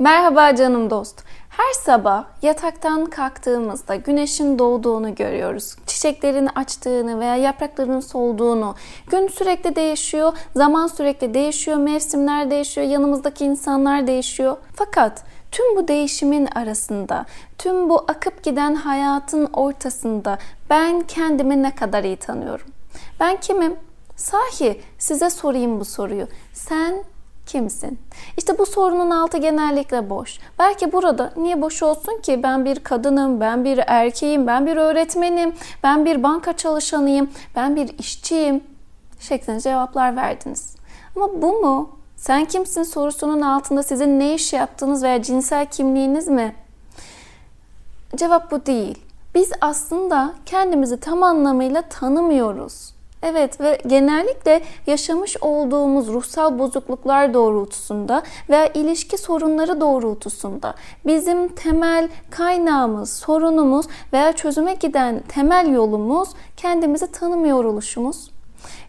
Merhaba canım dost. Her sabah yataktan kalktığımızda güneşin doğduğunu görüyoruz. Çiçeklerin açtığını veya yaprakların solduğunu. Gün sürekli değişiyor, zaman sürekli değişiyor, mevsimler değişiyor, yanımızdaki insanlar değişiyor. Fakat tüm bu değişimin arasında, tüm bu akıp giden hayatın ortasında ben kendimi ne kadar iyi tanıyorum? Ben kimim? Sahi size sorayım bu soruyu. Sen kimsin? İşte bu sorunun altı genellikle boş. Belki burada niye boş olsun ki? Ben bir kadınım, ben bir erkeğim, ben bir öğretmenim, ben bir banka çalışanıyım, ben bir işçiyim şeklinde cevaplar verdiniz. Ama bu mu? Sen kimsin sorusunun altında sizin ne iş yaptığınız veya cinsel kimliğiniz mi? Cevap bu değil. Biz aslında kendimizi tam anlamıyla tanımıyoruz. Evet ve genellikle yaşamış olduğumuz ruhsal bozukluklar doğrultusunda veya ilişki sorunları doğrultusunda bizim temel kaynağımız, sorunumuz veya çözüme giden temel yolumuz kendimizi tanımıyor oluşumuz.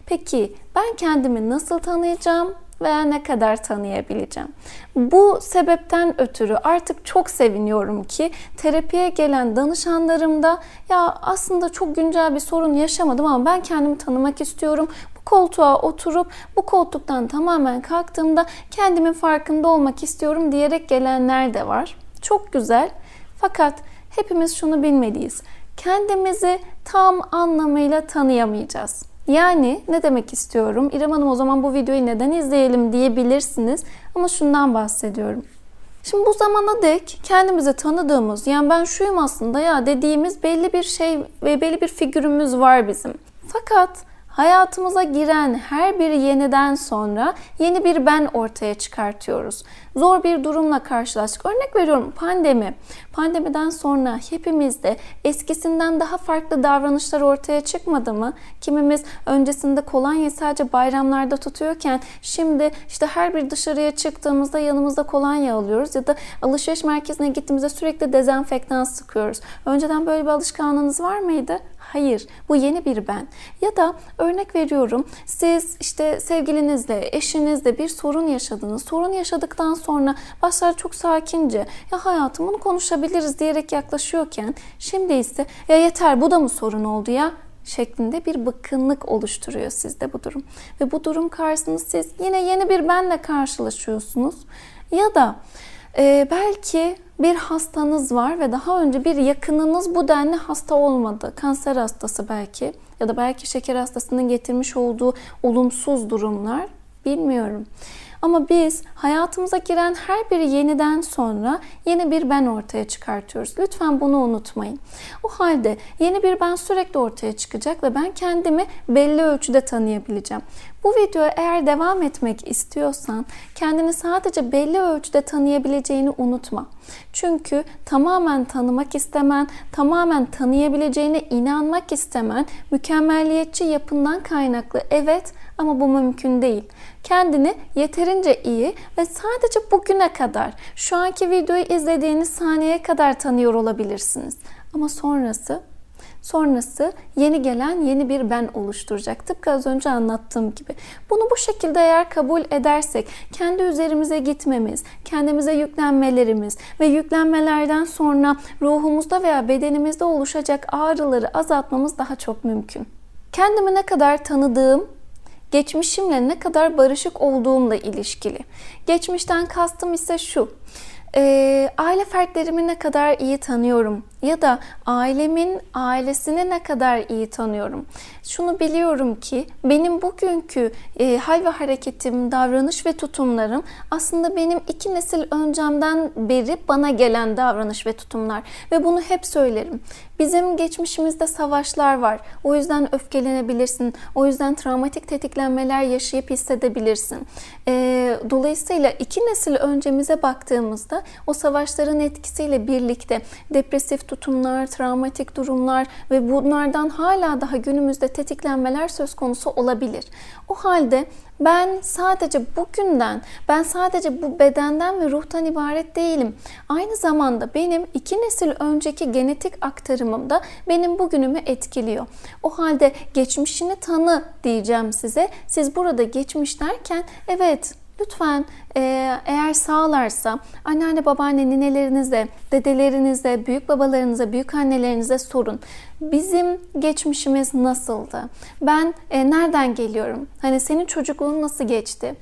Peki ben kendimi nasıl tanıyacağım? Veya ne kadar tanıyabileceğim. Bu sebepten ötürü artık çok seviniyorum ki terapiye gelen danışanlarımda ya aslında çok güncel bir sorun yaşamadım ama ben kendimi tanımak istiyorum. Bu koltuğa oturup bu koltuktan tamamen kalktığımda kendimin farkında olmak istiyorum diyerek gelenler de var. Çok güzel. Fakat hepimiz şunu bilmeliyiz. Kendimizi tam anlamıyla tanıyamayacağız. Yani ne demek istiyorum? İrem Hanım o zaman bu videoyu neden izleyelim diyebilirsiniz. Ama şundan bahsediyorum. Şimdi bu zamana dek kendimizi tanıdığımız, yani ben şuyum aslında ya dediğimiz belli bir şey ve belli bir figürümüz var bizim. Fakat hayatımıza giren her bir yeniden sonra yeni bir ben ortaya çıkartıyoruz. Zor bir durumla karşılaştık. Örnek veriyorum pandemi. Pandemiden sonra hepimizde eskisinden daha farklı davranışlar ortaya çıkmadı mı? Kimimiz öncesinde kolonya sadece bayramlarda tutuyorken şimdi işte her bir dışarıya çıktığımızda yanımızda kolonya alıyoruz ya da alışveriş merkezine gittiğimizde sürekli dezenfektan sıkıyoruz. Önceden böyle bir alışkanlığınız var mıydı? Hayır, bu yeni bir ben. Ya da örnek veriyorum, siz işte sevgilinizle, eşinizle bir sorun yaşadınız. Sorun yaşadıktan sonra başlar çok sakince, ya hayatım bunu konuşabiliriz diyerek yaklaşıyorken, şimdi ise ya yeter bu da mı sorun oldu ya şeklinde bir bıkkınlık oluşturuyor sizde bu durum. Ve bu durum karşısında siz yine yeni bir benle karşılaşıyorsunuz. Ya da e, belki bir hastanız var ve daha önce bir yakınınız bu denli hasta olmadı. Kanser hastası belki ya da belki şeker hastasının getirmiş olduğu olumsuz durumlar bilmiyorum. Ama biz hayatımıza giren her bir yeniden sonra yeni bir ben ortaya çıkartıyoruz. Lütfen bunu unutmayın. O halde yeni bir ben sürekli ortaya çıkacak ve ben kendimi belli ölçüde tanıyabileceğim. Bu videoya eğer devam etmek istiyorsan kendini sadece belli ölçüde tanıyabileceğini unutma. Çünkü tamamen tanımak istemen, tamamen tanıyabileceğine inanmak istemen mükemmelliyetçi yapından kaynaklı. Evet ama bu mümkün değil. Kendini yeterince iyi ve sadece bugüne kadar, şu anki videoyu izlediğiniz saniyeye kadar tanıyor olabilirsiniz. Ama sonrası Sonrası yeni gelen yeni bir ben oluşturacak. Tıpkı az önce anlattığım gibi. Bunu bu şekilde eğer kabul edersek kendi üzerimize gitmemiz, kendimize yüklenmelerimiz ve yüklenmelerden sonra ruhumuzda veya bedenimizde oluşacak ağrıları azaltmamız daha çok mümkün. Kendimi ne kadar tanıdığım geçmişimle ne kadar barışık olduğumla ilişkili. Geçmişten kastım ise şu. E, aile fertlerimi ne kadar iyi tanıyorum ya da ailemin ailesini ne kadar iyi tanıyorum. Şunu biliyorum ki benim bugünkü e, hal ve hareketim, davranış ve tutumlarım aslında benim iki nesil öncemden beri bana gelen davranış ve tutumlar ve bunu hep söylerim. Bizim geçmişimizde savaşlar var. O yüzden öfkelenebilirsin. O yüzden travmatik tetiklenmeler yaşayıp hissedebilirsin. E, dolayısıyla iki nesil öncemize baktığımızda o savaşların etkisiyle birlikte depresif tutumlar, travmatik durumlar ve bunlardan hala daha günümüzde tetiklenmeler söz konusu olabilir. O halde ben sadece bugünden, ben sadece bu bedenden ve ruhtan ibaret değilim. Aynı zamanda benim iki nesil önceki genetik aktarımım da benim bugünümü etkiliyor. O halde geçmişini tanı diyeceğim size. Siz burada geçmiş derken evet Lütfen e, eğer sağlarsa anneanne, babaanne, ninelerinize, dedelerinize, büyük babalarınıza, büyük annelerinize sorun. Bizim geçmişimiz nasıldı? Ben e, nereden geliyorum? Hani senin çocukluğun nasıl geçti?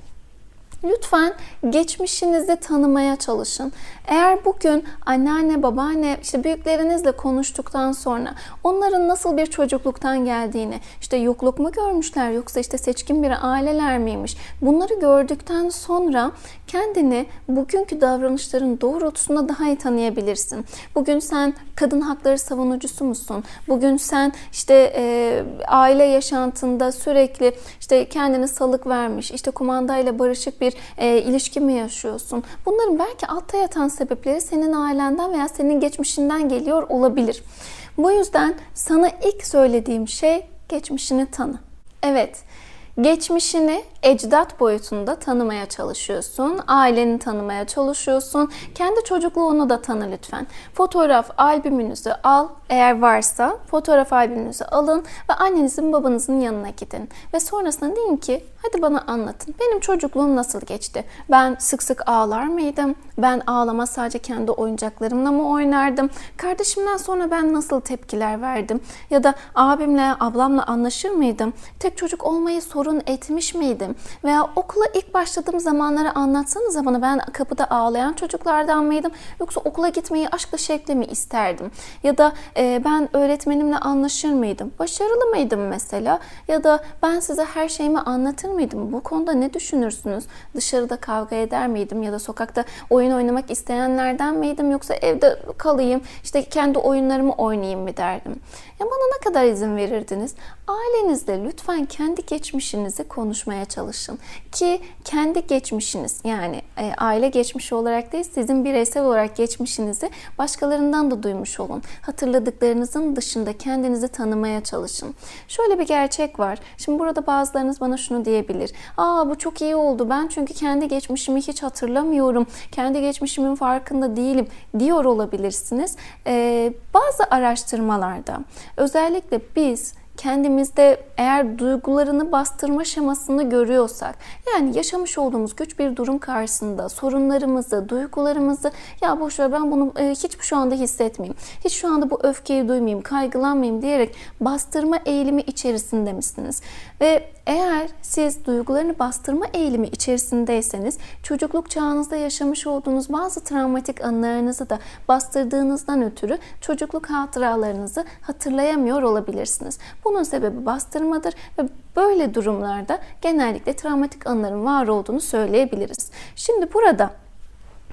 Lütfen geçmişinizi tanımaya çalışın. Eğer bugün anneanne, babaanne, işte büyüklerinizle konuştuktan sonra onların nasıl bir çocukluktan geldiğini, işte yokluk mu görmüşler yoksa işte seçkin bir aileler miymiş? Bunları gördükten sonra kendini bugünkü davranışların doğrultusunda daha iyi tanıyabilirsin. Bugün sen kadın hakları savunucusu musun? Bugün sen işte e, aile yaşantında sürekli işte kendini salık vermiş, işte kumandayla barışık bir e, ilişki mi yaşıyorsun? Bunların belki altta yatan sebepleri senin ailenden veya senin geçmişinden geliyor olabilir. Bu yüzden sana ilk söylediğim şey geçmişini tanı. Evet, geçmişini ecdat boyutunda tanımaya çalışıyorsun. Aileni tanımaya çalışıyorsun. Kendi çocukluğunu da tanı lütfen. Fotoğraf albümünüzü al. Eğer varsa fotoğraf albümünüzü alın ve annenizin babanızın yanına gidin. Ve sonrasında deyin ki hadi bana anlatın. Benim çocukluğum nasıl geçti? Ben sık sık ağlar mıydım? Ben ağlama sadece kendi oyuncaklarımla mı oynardım? Kardeşimden sonra ben nasıl tepkiler verdim? Ya da abimle, ablamla anlaşır mıydım? Tek çocuk olmayı sorun etmiş miydim? Veya okula ilk başladığım zamanları anlatsanıza bana ben kapıda ağlayan çocuklardan mıydım? Yoksa okula gitmeyi aşkla şevkle mi isterdim? Ya da e, ben öğretmenimle anlaşır mıydım? Başarılı mıydım mesela? Ya da ben size her şeyimi anlatır mıydım? Bu konuda ne düşünürsünüz? Dışarıda kavga eder miydim? Ya da sokakta oyun oynamak isteyenlerden miydim? Yoksa evde kalayım, işte kendi oyunlarımı oynayayım mı derdim? Ya bana ne kadar izin verirdiniz? Ailenizle lütfen kendi geçmişinizi konuşmaya çalışın. Ki kendi geçmişiniz yani e, aile geçmişi olarak değil sizin bireysel olarak geçmişinizi başkalarından da duymuş olun. Hatırladıklarınızın dışında kendinizi tanımaya çalışın. Şöyle bir gerçek var. Şimdi burada bazılarınız bana şunu diyebilir. Aa bu çok iyi oldu. Ben çünkü kendi geçmişimi hiç hatırlamıyorum. Kendi geçmişimin farkında değilim diyor olabilirsiniz. Ee, bazı araştırmalarda özellikle biz kendimizde eğer duygularını bastırma şemasını görüyorsak, yani yaşamış olduğumuz güç bir durum karşısında sorunlarımızı, duygularımızı ya boşver ben bunu e, hiç şu anda hissetmeyeyim, hiç şu anda bu öfkeyi duymayayım, kaygılanmayayım diyerek bastırma eğilimi içerisinde misiniz? Ve eğer siz duygularını bastırma eğilimi içerisindeyseniz çocukluk çağınızda yaşamış olduğunuz bazı travmatik anılarınızı da bastırdığınızdan ötürü çocukluk hatıralarınızı hatırlayamıyor olabilirsiniz. Bunun sebebi bastırmadır ve böyle durumlarda genellikle travmatik anıların var olduğunu söyleyebiliriz. Şimdi burada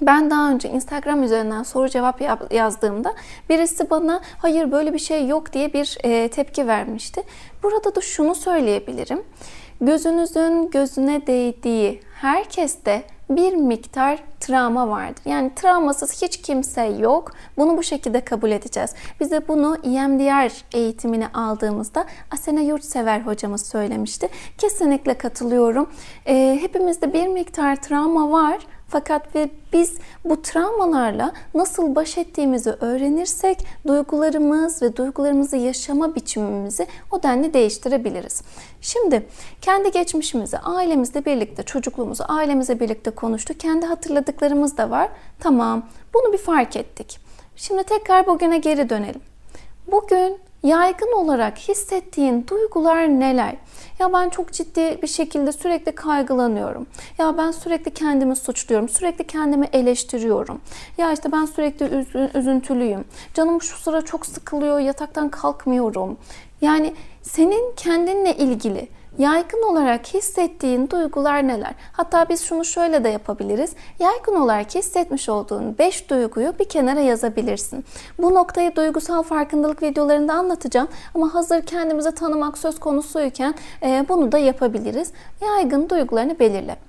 ben daha önce Instagram üzerinden soru cevap yazdığımda birisi bana hayır böyle bir şey yok diye bir e, tepki vermişti. Burada da şunu söyleyebilirim. Gözünüzün gözüne değdiği herkeste bir miktar travma vardır. Yani travmasız hiç kimse yok. Bunu bu şekilde kabul edeceğiz. Bize bunu EMDR eğitimini aldığımızda Asena Yurtsever hocamız söylemişti. Kesinlikle katılıyorum. Ee, hepimizde bir miktar travma var fakat ve biz bu travmalarla nasıl baş ettiğimizi öğrenirsek duygularımız ve duygularımızı yaşama biçimimizi o denli değiştirebiliriz. Şimdi kendi geçmişimizi ailemizle birlikte, çocukluğumuzu ailemizle birlikte konuştuk. Kendi hatırladıklarımız da var. Tamam bunu bir fark ettik. Şimdi tekrar bugüne geri dönelim. Bugün yaygın olarak hissettiğin duygular neler? Ya ben çok ciddi bir şekilde sürekli kaygılanıyorum. Ya ben sürekli kendimi suçluyorum. Sürekli kendimi eleştiriyorum. Ya işte ben sürekli üzüntülüyüm. Canım şu sıra çok sıkılıyor. Yataktan kalkmıyorum. Yani senin kendinle ilgili Yaygın olarak hissettiğin duygular neler? Hatta biz şunu şöyle de yapabiliriz. Yaygın olarak hissetmiş olduğun 5 duyguyu bir kenara yazabilirsin. Bu noktayı duygusal farkındalık videolarında anlatacağım. Ama hazır kendimizi tanımak söz konusuyken e, bunu da yapabiliriz. Yaygın duygularını belirle.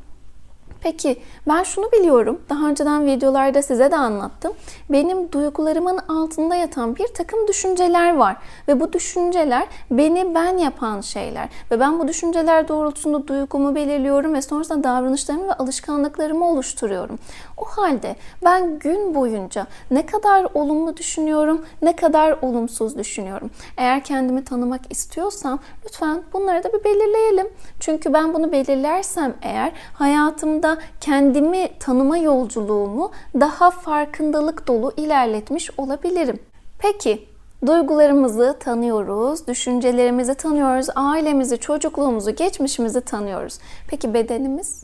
Peki ben şunu biliyorum. Daha önceden videolarda size de anlattım. Benim duygularımın altında yatan bir takım düşünceler var. Ve bu düşünceler beni ben yapan şeyler. Ve ben bu düşünceler doğrultusunda duygumu belirliyorum ve sonrasında davranışlarımı ve alışkanlıklarımı oluşturuyorum. O halde ben gün boyunca ne kadar olumlu düşünüyorum, ne kadar olumsuz düşünüyorum. Eğer kendimi tanımak istiyorsam lütfen bunları da bir belirleyelim. Çünkü ben bunu belirlersem eğer hayatımda kendimi tanıma yolculuğumu daha farkındalık dolu ilerletmiş olabilirim. Peki Duygularımızı tanıyoruz, düşüncelerimizi tanıyoruz, ailemizi, çocukluğumuzu, geçmişimizi tanıyoruz. Peki bedenimiz?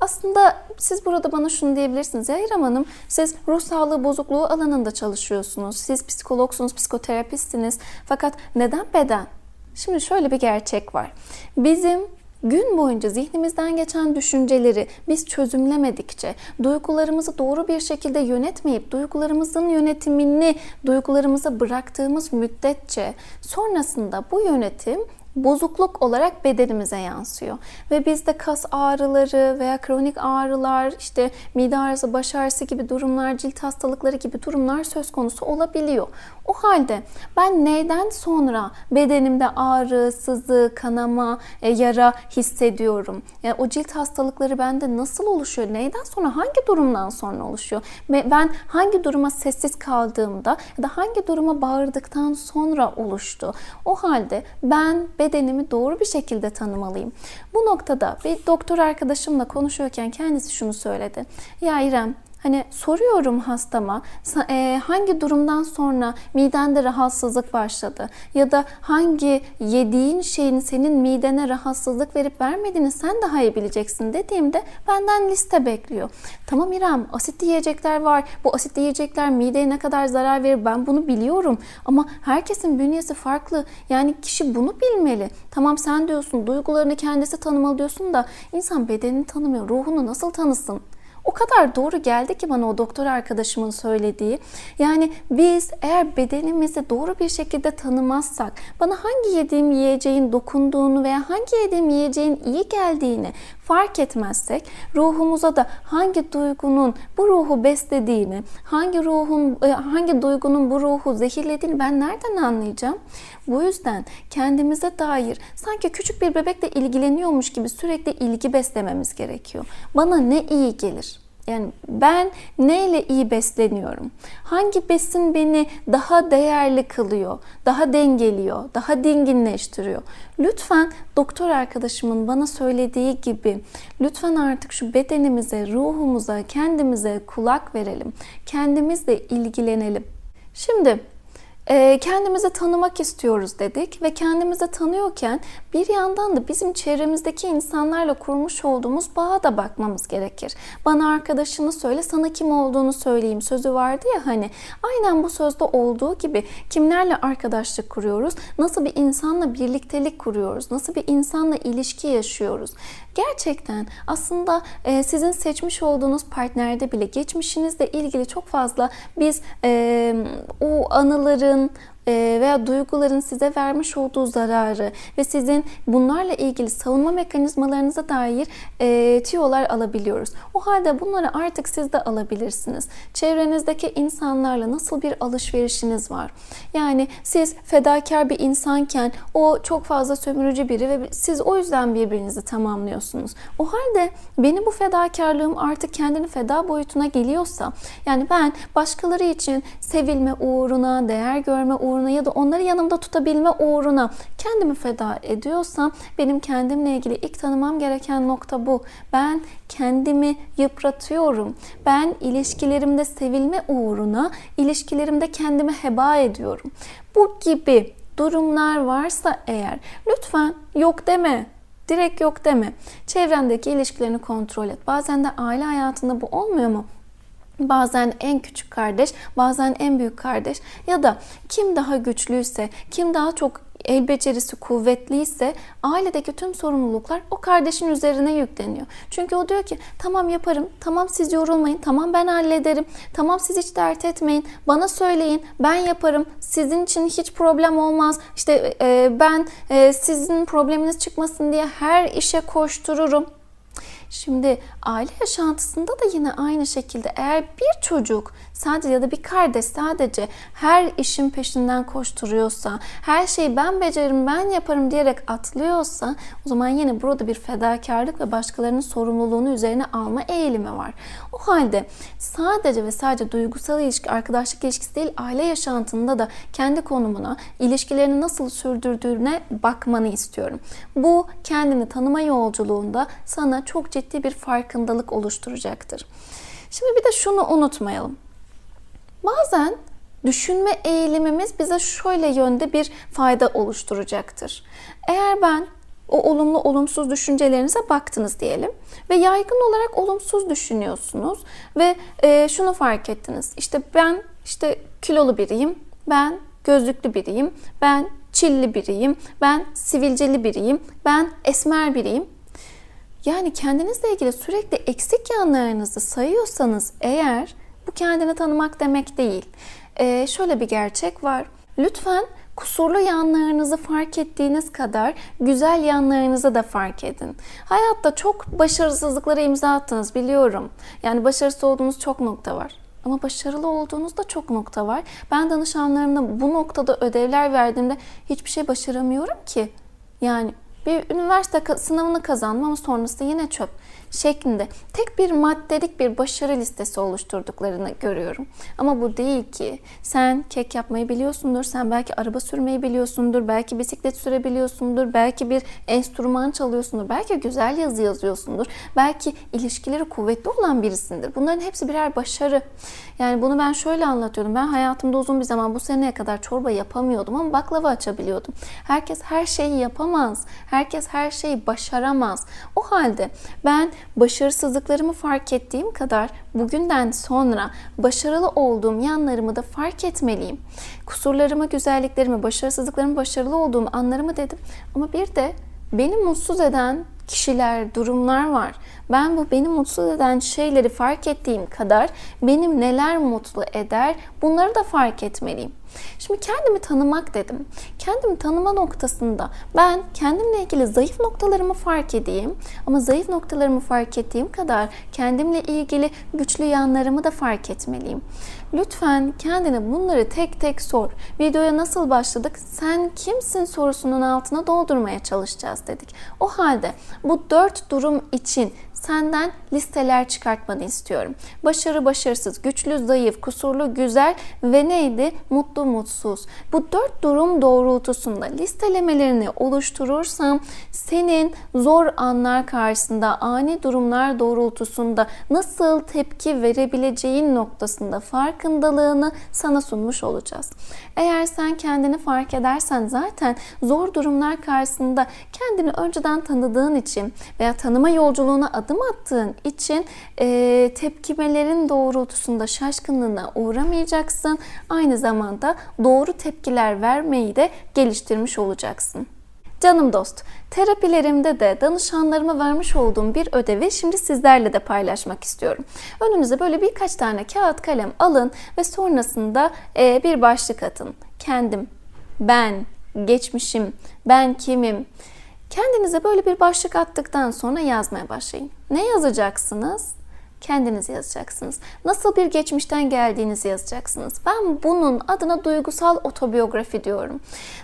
Aslında siz burada bana şunu diyebilirsiniz. Ya İrem Hanım siz ruh sağlığı bozukluğu alanında çalışıyorsunuz. Siz psikologsunuz, psikoterapistsiniz. Fakat neden beden? Şimdi şöyle bir gerçek var. Bizim Gün boyunca zihnimizden geçen düşünceleri biz çözümlemedikçe, duygularımızı doğru bir şekilde yönetmeyip duygularımızın yönetimini duygularımıza bıraktığımız müddetçe sonrasında bu yönetim bozukluk olarak bedenimize yansıyor. Ve bizde kas ağrıları veya kronik ağrılar, işte mide ağrısı, baş ağrısı gibi durumlar, cilt hastalıkları gibi durumlar söz konusu olabiliyor. O halde ben neyden sonra bedenimde ağrı, sızı, kanama, e, yara hissediyorum? Yani o cilt hastalıkları bende nasıl oluşuyor? Neyden sonra, hangi durumdan sonra oluşuyor? Ben hangi duruma sessiz kaldığımda ya da hangi duruma bağırdıktan sonra oluştu? O halde ben bedenimi doğru bir şekilde tanımalıyım. Bu noktada bir doktor arkadaşımla konuşuyorken kendisi şunu söyledi. Ya İrem Hani soruyorum hastama e, hangi durumdan sonra midende rahatsızlık başladı ya da hangi yediğin şeyin senin midene rahatsızlık verip vermediğini sen daha iyi bileceksin dediğimde benden liste bekliyor. Tamam İrem asitli yiyecekler var. Bu asitli yiyecekler mideye ne kadar zarar verir ben bunu biliyorum. Ama herkesin bünyesi farklı. Yani kişi bunu bilmeli. Tamam sen diyorsun duygularını kendisi tanımalı diyorsun da insan bedenini tanımıyor. Ruhunu nasıl tanısın? O kadar doğru geldi ki bana o doktor arkadaşımın söylediği. Yani biz eğer bedenimizi doğru bir şekilde tanımazsak, bana hangi yediğim yiyeceğin dokunduğunu veya hangi yediğim yiyeceğin iyi geldiğini fark etmezsek, ruhumuza da hangi duygunun bu ruhu beslediğini, hangi ruhun e, hangi duygunun bu ruhu zehirlediğini ben nereden anlayacağım? Bu yüzden kendimize dair sanki küçük bir bebekle ilgileniyormuş gibi sürekli ilgi beslememiz gerekiyor. Bana ne iyi gelir? Yani ben neyle iyi besleniyorum? Hangi besin beni daha değerli kılıyor, daha dengeliyor, daha dinginleştiriyor? Lütfen doktor arkadaşımın bana söylediği gibi lütfen artık şu bedenimize, ruhumuza, kendimize kulak verelim. Kendimizle ilgilenelim. Şimdi kendimizi tanımak istiyoruz dedik ve kendimizi tanıyorken bir yandan da bizim çevremizdeki insanlarla kurmuş olduğumuz bağa da bakmamız gerekir. Bana arkadaşını söyle, sana kim olduğunu söyleyeyim sözü vardı ya hani. Aynen bu sözde olduğu gibi kimlerle arkadaşlık kuruyoruz, nasıl bir insanla birliktelik kuruyoruz, nasıl bir insanla ilişki yaşıyoruz. Gerçekten aslında e, sizin seçmiş olduğunuz partnerde bile geçmişinizle ilgili çok fazla biz e, o anıların, e, veya duyguların size vermiş olduğu zararı ve sizin bunlarla ilgili savunma mekanizmalarınıza dair e, tiyolar alabiliyoruz. O halde bunları artık siz de alabilirsiniz. Çevrenizdeki insanlarla nasıl bir alışverişiniz var? Yani siz fedakar bir insanken o çok fazla sömürücü biri ve siz o yüzden birbirinizi tamamlıyorsunuz. O halde benim bu fedakarlığım artık kendini feda boyutuna geliyorsa yani ben başkaları için sevilme uğruna, değer görme uğruna uğruna ya da onları yanımda tutabilme uğruna kendimi feda ediyorsam benim kendimle ilgili ilk tanımam gereken nokta bu. Ben kendimi yıpratıyorum. Ben ilişkilerimde sevilme uğruna ilişkilerimde kendimi heba ediyorum. Bu gibi durumlar varsa eğer lütfen yok deme. Direkt yok deme. Çevrendeki ilişkilerini kontrol et. Bazen de aile hayatında bu olmuyor mu? Bazen en küçük kardeş, bazen en büyük kardeş. Ya da kim daha güçlüyse, kim daha çok el becerisi kuvvetliyse ailedeki tüm sorumluluklar o kardeşin üzerine yükleniyor. Çünkü o diyor ki tamam yaparım, tamam siz yorulmayın, tamam ben hallederim, tamam siz hiç dert etmeyin, bana söyleyin, ben yaparım, sizin için hiç problem olmaz, işte e, ben e, sizin probleminiz çıkmasın diye her işe koştururum. Şimdi aile yaşantısında da yine aynı şekilde eğer bir çocuk sadece ya da bir kardeş sadece her işin peşinden koşturuyorsa, her şeyi ben beceririm, ben yaparım diyerek atlıyorsa o zaman yine burada bir fedakarlık ve başkalarının sorumluluğunu üzerine alma eğilimi var. O halde sadece ve sadece duygusal ilişki, arkadaşlık ilişkisi değil, aile yaşantında da kendi konumuna, ilişkilerini nasıl sürdürdüğüne bakmanı istiyorum. Bu kendini tanıma yolculuğunda sana çok ciddi bir farkındalık farkındalık oluşturacaktır. Şimdi bir de şunu unutmayalım. Bazen düşünme eğilimimiz bize şöyle yönde bir fayda oluşturacaktır. Eğer ben o olumlu olumsuz düşüncelerinize baktınız diyelim ve yaygın olarak olumsuz düşünüyorsunuz ve e, şunu fark ettiniz. İşte ben işte kilolu biriyim, ben gözlüklü biriyim, ben çilli biriyim, ben sivilceli biriyim, ben esmer biriyim. Yani kendinizle ilgili sürekli eksik yanlarınızı sayıyorsanız eğer bu kendini tanımak demek değil. Ee, şöyle bir gerçek var. Lütfen kusurlu yanlarınızı fark ettiğiniz kadar güzel yanlarınızı da fark edin. Hayatta çok başarısızlıklara imza attınız biliyorum. Yani başarısız olduğunuz çok nokta var. Ama başarılı olduğunuzda çok nokta var. Ben danışanlarımda bu noktada ödevler verdiğimde hiçbir şey başaramıyorum ki. Yani bir üniversite sınavını kazandım ama sonrasında yine çöp şeklinde tek bir maddelik bir başarı listesi oluşturduklarını görüyorum. Ama bu değil ki. Sen kek yapmayı biliyorsundur, sen belki araba sürmeyi biliyorsundur, belki bisiklet sürebiliyorsundur, belki bir enstrüman çalıyorsundur, belki güzel yazı yazıyorsundur, belki ilişkileri kuvvetli olan birisindir. Bunların hepsi birer başarı. Yani bunu ben şöyle anlatıyorum. Ben hayatımda uzun bir zaman bu seneye kadar çorba yapamıyordum ama baklava açabiliyordum. Herkes her şeyi yapamaz. Herkes her şeyi başaramaz. O halde ben başarısızlıklarımı fark ettiğim kadar bugünden sonra başarılı olduğum yanlarımı da fark etmeliyim. Kusurlarımı, güzelliklerimi, başarısızlıklarımı, başarılı olduğum anlarımı dedim. Ama bir de beni mutsuz eden kişiler, durumlar var. Ben bu beni mutsuz eden şeyleri fark ettiğim kadar benim neler mutlu eder bunları da fark etmeliyim. Şimdi kendimi tanımak dedim. Kendimi tanıma noktasında ben kendimle ilgili zayıf noktalarımı fark edeyim ama zayıf noktalarımı fark ettiğim kadar kendimle ilgili güçlü yanlarımı da fark etmeliyim. Lütfen kendine bunları tek tek sor. Videoya nasıl başladık? Sen kimsin sorusunun altına doldurmaya çalışacağız dedik. O halde bu dört durum için senden listeler çıkartmanı istiyorum. Başarı, başarısız, güçlü, zayıf, kusurlu, güzel ve neydi? Mutlu, mutsuz. Bu dört durum doğrultusunda listelemelerini oluşturursam senin zor anlar karşısında, ani durumlar doğrultusunda nasıl tepki verebileceğin noktasında farkındalığını sana sunmuş olacağız. Eğer sen kendini fark edersen zaten zor durumlar karşısında kendini önceden tanıdığın için veya tanıma yolculuğuna adım attığın için e, tepkimelerin doğrultusunda şaşkınlığına uğramayacaksın. Aynı zamanda doğru tepkiler vermeyi de geliştirmiş olacaksın. Canım dost, terapilerimde de danışanlarıma vermiş olduğum bir ödevi şimdi sizlerle de paylaşmak istiyorum. Önünüze böyle birkaç tane kağıt kalem alın ve sonrasında bir başlık atın. Kendim, ben, geçmişim, ben kimim? Kendinize böyle bir başlık attıktan sonra yazmaya başlayın. Ne yazacaksınız? Kendiniz yazacaksınız. Nasıl bir geçmişten geldiğinizi yazacaksınız. Ben bunun adına duygusal otobiyografi diyorum.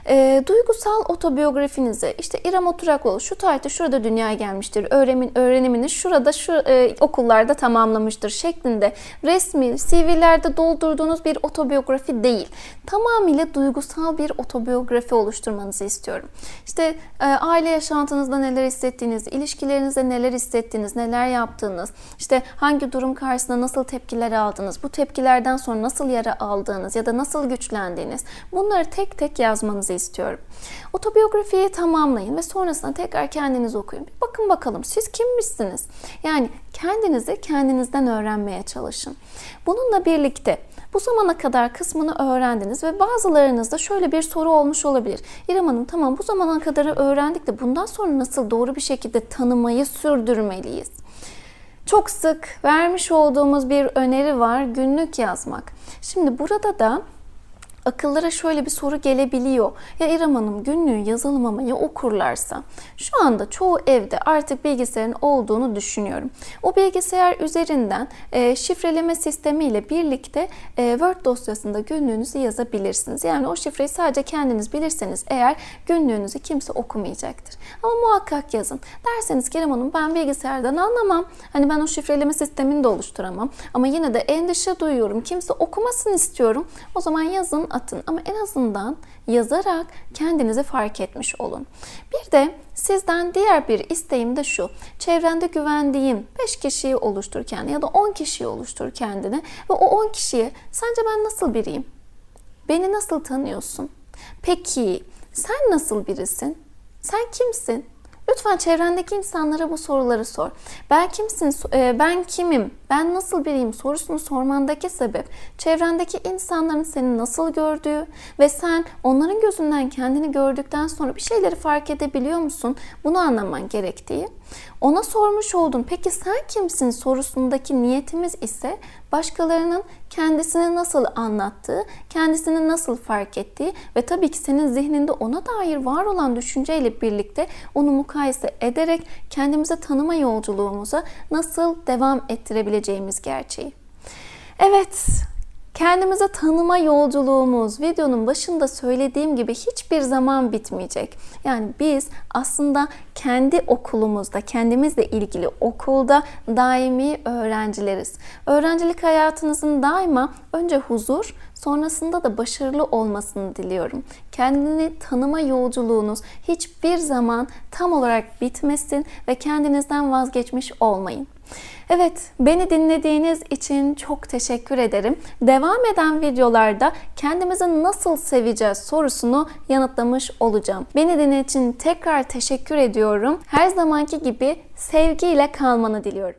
E, duygusal otobiyografinizi işte İrem Oturakoğlu şu tarihte şurada dünyaya gelmiştir. Öğrenim, öğrenimini şurada şu e, okullarda tamamlamıştır şeklinde resmi CV'lerde doldurduğunuz bir otobiyografi değil. Tamamıyla duygusal bir otobiyografi oluşturmanızı istiyorum. İşte e, aile yaşantınızda neler hissettiğiniz, ilişkilerinizde neler hissettiğiniz, neler yaptığınız, işte hangi durum karşısında nasıl tepkiler aldınız, bu tepkilerden sonra nasıl yara aldığınız ya da nasıl güçlendiğiniz bunları tek tek yazmanızı istiyorum. Otobiyografiyi tamamlayın ve sonrasında tekrar kendiniz okuyun. Bir bakın bakalım siz kimmişsiniz? Yani kendinizi kendinizden öğrenmeye çalışın. Bununla birlikte bu zamana kadar kısmını öğrendiniz ve bazılarınızda şöyle bir soru olmuş olabilir. İrem Hanım tamam bu zamana kadar öğrendik de bundan sonra nasıl doğru bir şekilde tanımayı sürdürmeliyiz? Çok sık vermiş olduğumuz bir öneri var günlük yazmak. Şimdi burada da akıllara şöyle bir soru gelebiliyor. Ya İrem Hanım günlüğü yazalım ama ya okurlarsa? Şu anda çoğu evde artık bilgisayarın olduğunu düşünüyorum. O bilgisayar üzerinden e, şifreleme sistemiyle birlikte e, Word dosyasında günlüğünüzü yazabilirsiniz. Yani o şifreyi sadece kendiniz bilirseniz eğer günlüğünüzü kimse okumayacaktır. Ama muhakkak yazın. Derseniz ki İrem Hanım ben bilgisayardan anlamam. Hani ben o şifreleme sistemini de oluşturamam. Ama yine de endişe duyuyorum. Kimse okumasın istiyorum. O zaman yazın atın ama en azından yazarak kendinizi fark etmiş olun. Bir de sizden diğer bir isteğim de şu. Çevrende güvendiğin 5 kişiyi oluştur kendine ya da 10 kişiyi oluştur kendine ve o 10 kişiye sence ben nasıl biriyim? Beni nasıl tanıyorsun? Peki sen nasıl birisin? Sen kimsin? Lütfen çevrendeki insanlara bu soruları sor. Ben kimsin? e, Ben kimim? Ben nasıl biriyim? Sorusunu sormandaki sebep çevrendeki insanların seni nasıl gördüğü ve sen onların gözünden kendini gördükten sonra bir şeyleri fark edebiliyor musun? Bunu anlaman gerektiği. Ona sormuş oldun. Peki sen kimsin sorusundaki niyetimiz ise başkalarının kendisini nasıl anlattığı, kendisini nasıl fark ettiği ve tabii ki senin zihninde ona dair var olan düşünceyle birlikte onu mukayese ederek kendimizi tanıma yolculuğumuza nasıl devam ettirebileceğimiz gerçeği. Evet, Kendimizi tanıma yolculuğumuz videonun başında söylediğim gibi hiçbir zaman bitmeyecek. Yani biz aslında kendi okulumuzda, kendimizle ilgili okulda daimi öğrencileriz. Öğrencilik hayatınızın daima önce huzur, sonrasında da başarılı olmasını diliyorum. Kendini tanıma yolculuğunuz hiçbir zaman tam olarak bitmesin ve kendinizden vazgeçmiş olmayın. Evet, beni dinlediğiniz için çok teşekkür ederim. Devam eden videolarda kendimizi nasıl seveceğiz sorusunu yanıtlamış olacağım. Beni dinlediğiniz için tekrar teşekkür ediyorum. Her zamanki gibi sevgiyle kalmanı diliyorum.